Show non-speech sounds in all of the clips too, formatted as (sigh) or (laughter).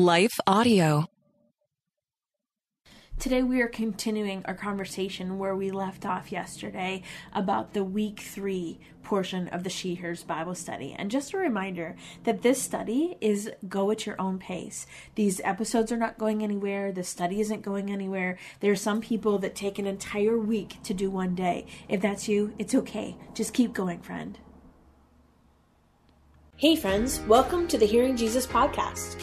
Life Audio. Today, we are continuing our conversation where we left off yesterday about the week three portion of the She Hears Bible study. And just a reminder that this study is go at your own pace. These episodes are not going anywhere, the study isn't going anywhere. There are some people that take an entire week to do one day. If that's you, it's okay. Just keep going, friend. Hey, friends, welcome to the Hearing Jesus podcast.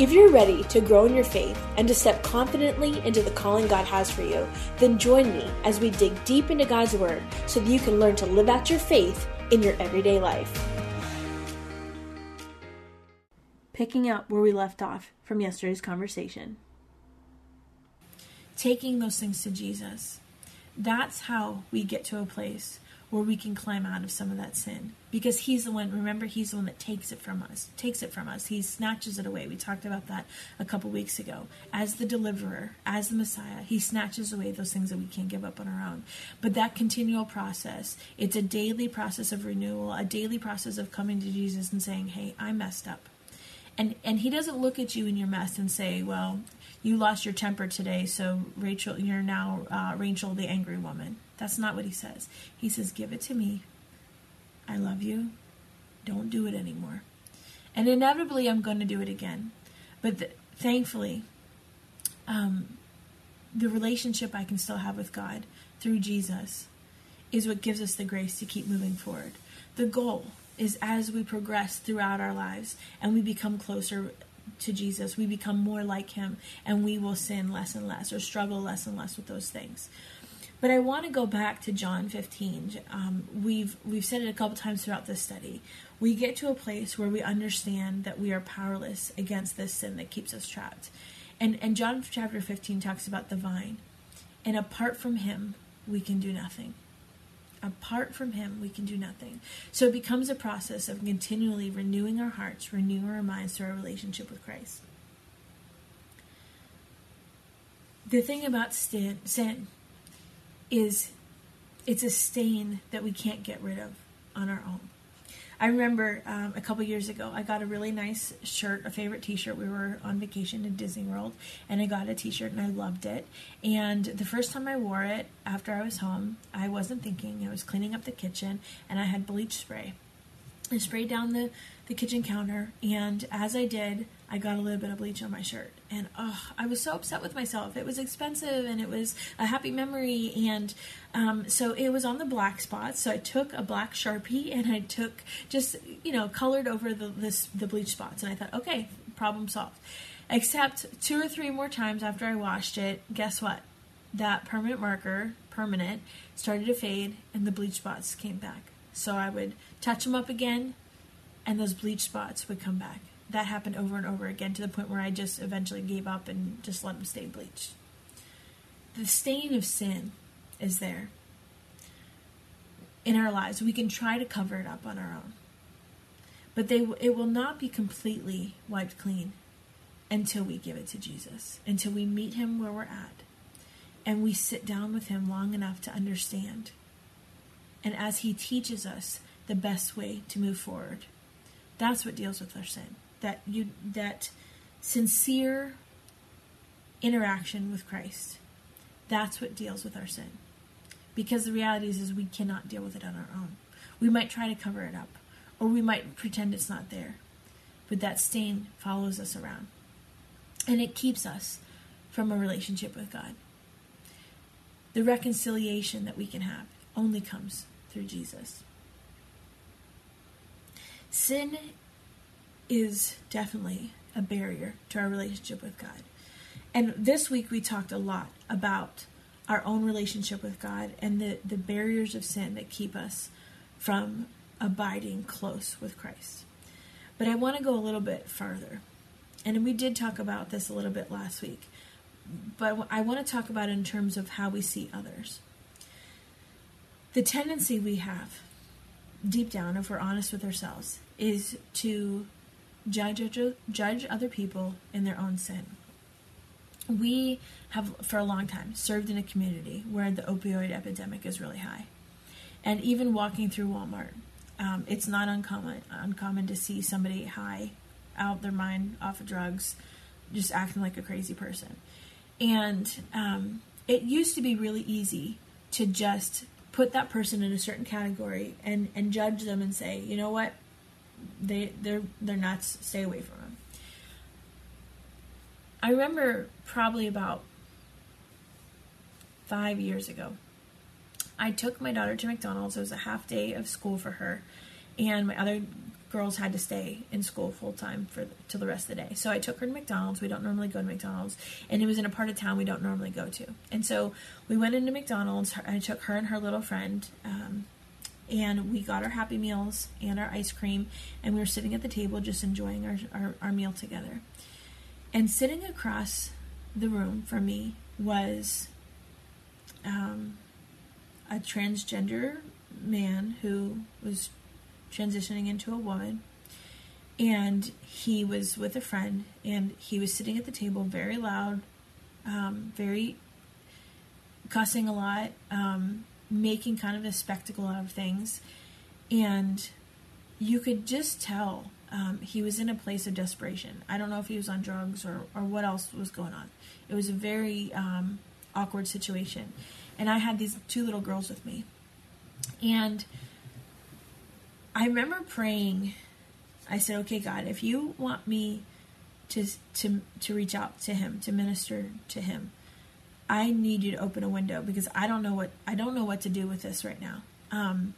If you're ready to grow in your faith and to step confidently into the calling God has for you, then join me as we dig deep into God's Word so that you can learn to live out your faith in your everyday life. Picking up where we left off from yesterday's conversation. Taking those things to Jesus. That's how we get to a place where we can climb out of some of that sin. Because he's the one remember he's the one that takes it from us takes it from us. He snatches it away. We talked about that a couple weeks ago. As the deliverer as the messiah he snatches away those things that we can't give up on our own. But that continual process it's a daily process of renewal a daily process of coming to jesus and saying hey i messed up. And and he doesn't look at you in your mess and say well you lost your temper today so rachel you're now uh, rachel the angry woman that's not what he says. He says, Give it to me. I love you. Don't do it anymore. And inevitably, I'm going to do it again. But th- thankfully, um, the relationship I can still have with God through Jesus is what gives us the grace to keep moving forward. The goal is as we progress throughout our lives and we become closer to Jesus, we become more like Him, and we will sin less and less or struggle less and less with those things. But I want to go back to John 15. Um, we've we've said it a couple times throughout this study. We get to a place where we understand that we are powerless against this sin that keeps us trapped. And and John chapter 15 talks about the vine. And apart from him, we can do nothing. Apart from him, we can do nothing. So it becomes a process of continually renewing our hearts, renewing our minds through our relationship with Christ. The thing about sin, sin is it's a stain that we can't get rid of on our own. I remember um, a couple years ago, I got a really nice shirt, a favorite T-shirt. We were on vacation in Disney World, and I got a T-shirt, and I loved it. And the first time I wore it, after I was home, I wasn't thinking. I was cleaning up the kitchen, and I had bleach spray. I sprayed down the, the kitchen counter, and as I did, I got a little bit of bleach on my shirt. And oh, I was so upset with myself. It was expensive and it was a happy memory. And um, so it was on the black spots. So I took a black Sharpie and I took just, you know, colored over the, this, the bleach spots. And I thought, okay, problem solved. Except two or three more times after I washed it, guess what? That permanent marker, permanent, started to fade and the bleach spots came back. So I would touch them up again and those bleach spots would come back that happened over and over again to the point where I just eventually gave up and just let them stay bleached. The stain of sin is there in our lives. We can try to cover it up on our own, but they it will not be completely wiped clean until we give it to Jesus, until we meet Him where we're at, and we sit down with Him long enough to understand. And as He teaches us the best way to move forward, that's what deals with our sin that you that sincere interaction with Christ. That's what deals with our sin. Because the reality is, is we cannot deal with it on our own. We might try to cover it up, or we might pretend it's not there. But that stain follows us around. And it keeps us from a relationship with God. The reconciliation that we can have only comes through Jesus. Sin is definitely a barrier to our relationship with God. And this week we talked a lot about our own relationship with God and the, the barriers of sin that keep us from abiding close with Christ. But I want to go a little bit further. And we did talk about this a little bit last week. But I want to talk about it in terms of how we see others. The tendency we have, deep down, if we're honest with ourselves, is to judge judge other people in their own sin. We have for a long time served in a community where the opioid epidemic is really high, and even walking through Walmart, um, it's not uncommon uncommon to see somebody high, out their mind, off of drugs, just acting like a crazy person, and um, it used to be really easy to just put that person in a certain category and and judge them and say, you know what, they they're they're nuts. Stay away from them. I remember probably about five years ago. I took my daughter to McDonald's. It was a half day of school for her, and my other girls had to stay in school full time for till the rest of the day. So I took her to McDonald's. We don't normally go to McDonald's, and it was in a part of town we don't normally go to. And so we went into McDonald's. I took her and her little friend. Um, and we got our happy meals and our ice cream and we were sitting at the table just enjoying our, our, our meal together. And sitting across the room from me was um, a transgender man who was transitioning into a woman and he was with a friend and he was sitting at the table very loud um, very cussing a lot um, making kind of a spectacle out of things. And you could just tell um, he was in a place of desperation. I don't know if he was on drugs or, or what else was going on. It was a very um, awkward situation. And I had these two little girls with me. And I remember praying. I said, "Okay, God, if you want me to to to reach out to him, to minister to him, I need you to open a window because I don't know what I don't know what to do with this right now. Um,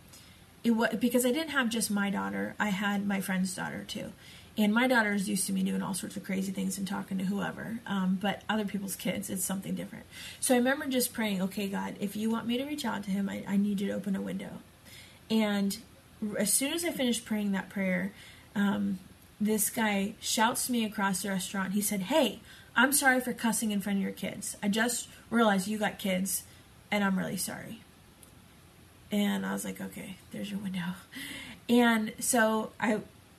it was because I didn't have just my daughter; I had my friend's daughter too, and my daughter is used to me doing all sorts of crazy things and talking to whoever. Um, but other people's kids, it's something different. So I remember just praying, "Okay, God, if you want me to reach out to him, I, I need you to open a window." And as soon as I finished praying that prayer, um, this guy shouts to me across the restaurant. He said, "Hey." I'm sorry for cussing in front of your kids. I just realized you got kids, and I'm really sorry. And I was like, okay, there's your window. (laughs) And so I,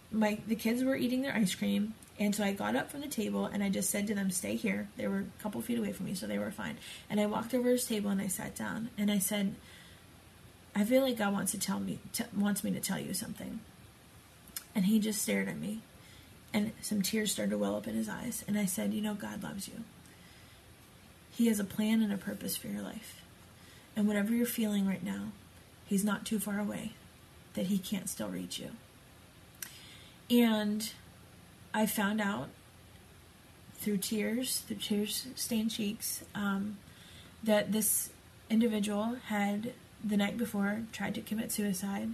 my the kids were eating their ice cream, and so I got up from the table and I just said to them, "Stay here." They were a couple feet away from me, so they were fine. And I walked over to his table and I sat down and I said, "I feel like God wants to tell me t- wants me to tell you something." And he just stared at me and some tears started to well up in his eyes. And I said, You know, God loves you. He has a plan and a purpose for your life. And whatever you're feeling right now, He's not too far away that He can't still reach you. And I found out through tears, through tears stained cheeks, um, that this individual had the night before tried to commit suicide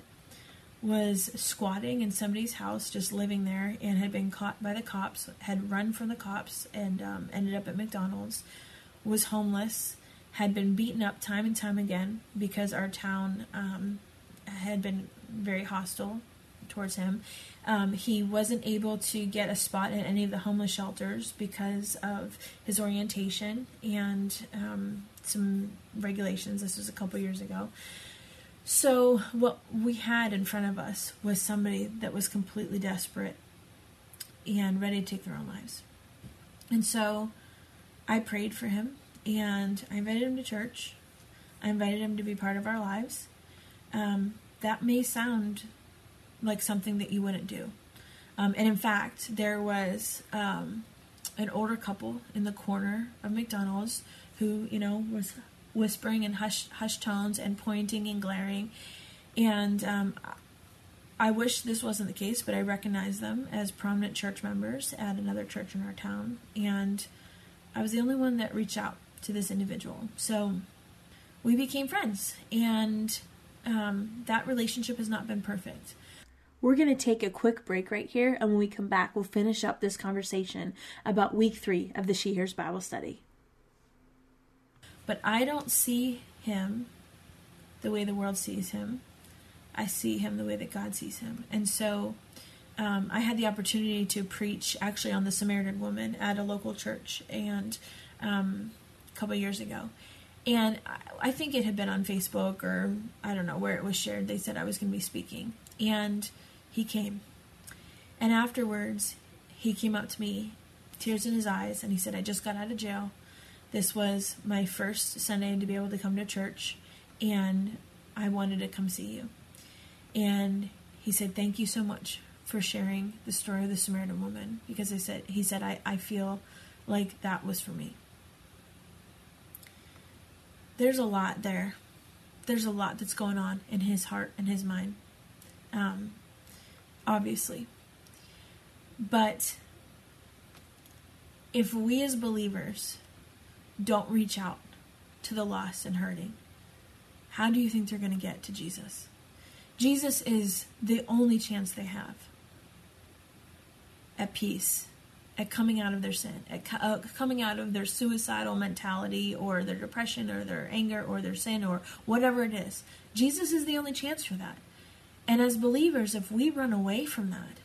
was squatting in somebody's house, just living there, and had been caught by the cops, had run from the cops, and um, ended up at McDonald's, was homeless, had been beaten up time and time again because our town um, had been very hostile towards him. Um, he wasn't able to get a spot in any of the homeless shelters because of his orientation and um, some regulations. This was a couple years ago. So, what we had in front of us was somebody that was completely desperate and ready to take their own lives. And so, I prayed for him and I invited him to church. I invited him to be part of our lives. Um, that may sound like something that you wouldn't do. Um, and in fact, there was um, an older couple in the corner of McDonald's who, you know, was whispering in hushed, hushed tones and pointing and glaring. And um, I wish this wasn't the case, but I recognize them as prominent church members at another church in our town. And I was the only one that reached out to this individual. So we became friends. And um, that relationship has not been perfect. We're going to take a quick break right here, and when we come back, we'll finish up this conversation about week three of the She Hears Bible study. But I don't see him the way the world sees him. I see him the way that God sees him. And so um, I had the opportunity to preach actually on the Samaritan woman at a local church and um, a couple years ago. And I, I think it had been on Facebook or I don't know where it was shared. They said I was going to be speaking. And he came. And afterwards, he came up to me, tears in his eyes, and he said, I just got out of jail. This was my first Sunday to be able to come to church, and I wanted to come see you. And he said, Thank you so much for sharing the story of the Samaritan woman because I said he said I, I feel like that was for me. There's a lot there. There's a lot that's going on in his heart and his mind. Um, obviously. But if we as believers don't reach out to the lost and hurting, how do you think they're going to get to Jesus? Jesus is the only chance they have at peace, at coming out of their sin, at uh, coming out of their suicidal mentality or their depression or their anger or their sin or whatever it is. Jesus is the only chance for that. And as believers, if we run away from that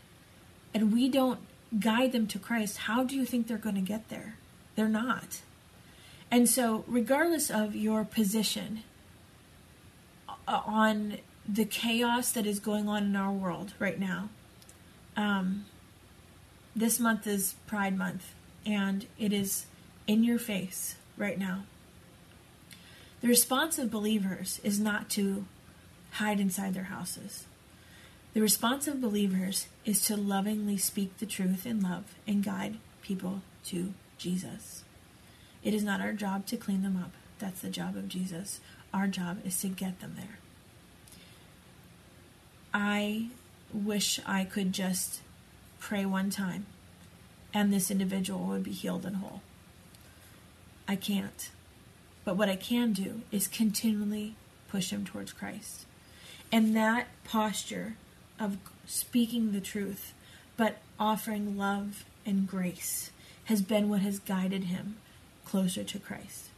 and we don't guide them to Christ, how do you think they're going to get there? They're not. And so, regardless of your position uh, on the chaos that is going on in our world right now, um, this month is Pride Month, and it is in your face right now. The response of believers is not to hide inside their houses. The response of believers is to lovingly speak the truth in love and guide people to Jesus. It is not our job to clean them up. That's the job of Jesus. Our job is to get them there. I wish I could just pray one time and this individual would be healed and whole. I can't. But what I can do is continually push him towards Christ. And that posture of speaking the truth, but offering love and grace has been what has guided him closer to Christ.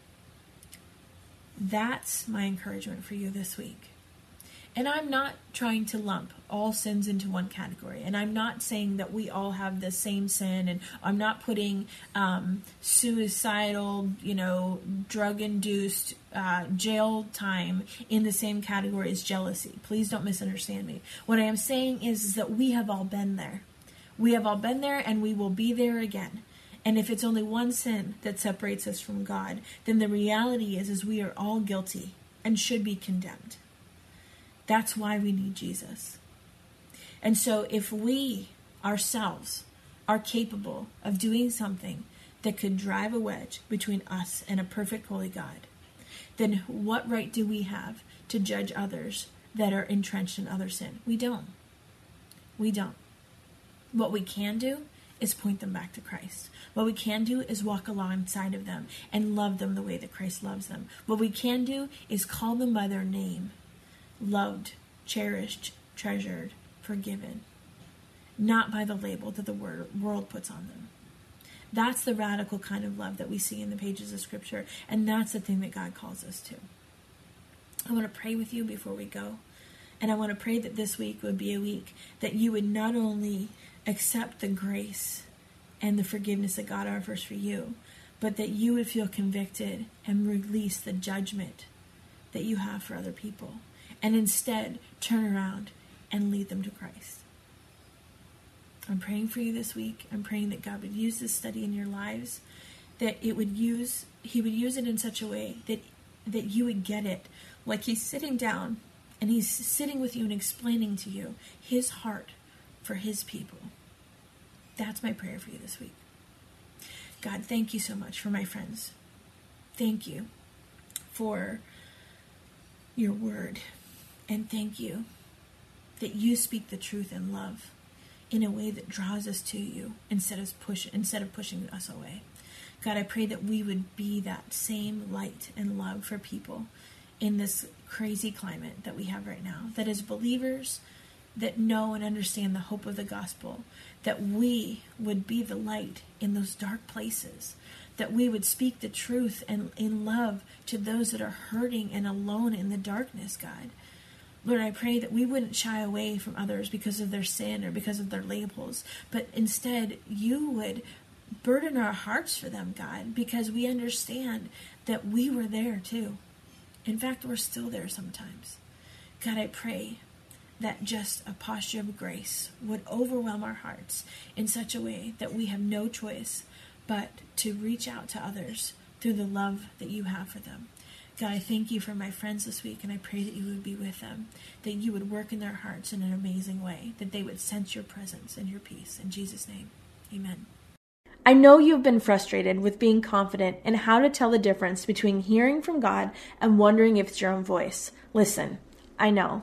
That's my encouragement for you this week. And I'm not trying to lump all sins into one category. And I'm not saying that we all have the same sin. And I'm not putting um, suicidal, you know, drug induced uh, jail time in the same category as jealousy. Please don't misunderstand me. What I am saying is, is that we have all been there. We have all been there and we will be there again. And if it's only one sin that separates us from God, then the reality is is we are all guilty and should be condemned. That's why we need Jesus. And so if we ourselves are capable of doing something that could drive a wedge between us and a perfect holy God, then what right do we have to judge others that are entrenched in other sin? We don't. We don't. What we can do is point them back to Christ. What we can do is walk alongside of them and love them the way that Christ loves them. What we can do is call them by their name loved, cherished, treasured, forgiven, not by the label that the world puts on them. That's the radical kind of love that we see in the pages of Scripture, and that's the thing that God calls us to. I want to pray with you before we go. And I want to pray that this week would be a week that you would not only accept the grace and the forgiveness that God offers for you, but that you would feel convicted and release the judgment that you have for other people and instead turn around and lead them to Christ. I'm praying for you this week. I'm praying that God would use this study in your lives, that it would use he would use it in such a way that that you would get it like he's sitting down and he's sitting with you and explaining to you his heart for his people. That's my prayer for you this week. God, thank you so much for my friends. Thank you for your word. And thank you that you speak the truth in love in a way that draws us to you instead of push instead of pushing us away. God, I pray that we would be that same light and love for people in this crazy climate that we have right now. That as believers, that know and understand the hope of the gospel, that we would be the light in those dark places, that we would speak the truth and in love to those that are hurting and alone in the darkness, God. Lord, I pray that we wouldn't shy away from others because of their sin or because of their labels, but instead you would burden our hearts for them, God, because we understand that we were there too. In fact, we're still there sometimes. God, I pray that just a posture of grace would overwhelm our hearts in such a way that we have no choice but to reach out to others through the love that you have for them. God, I thank you for my friends this week, and I pray that you would be with them, that you would work in their hearts in an amazing way, that they would sense your presence and your peace. In Jesus' name, amen. I know you've been frustrated with being confident in how to tell the difference between hearing from God and wondering if it's your own voice. Listen, I know.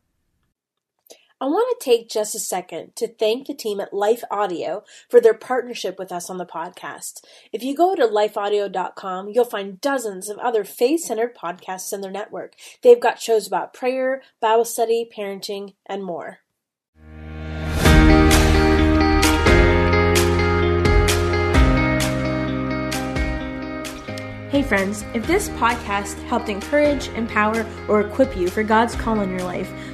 I want to take just a second to thank the team at Life Audio for their partnership with us on the podcast. If you go to lifeaudio.com, you'll find dozens of other faith centered podcasts in their network. They've got shows about prayer, Bible study, parenting, and more. Hey, friends, if this podcast helped encourage, empower, or equip you for God's call in your life,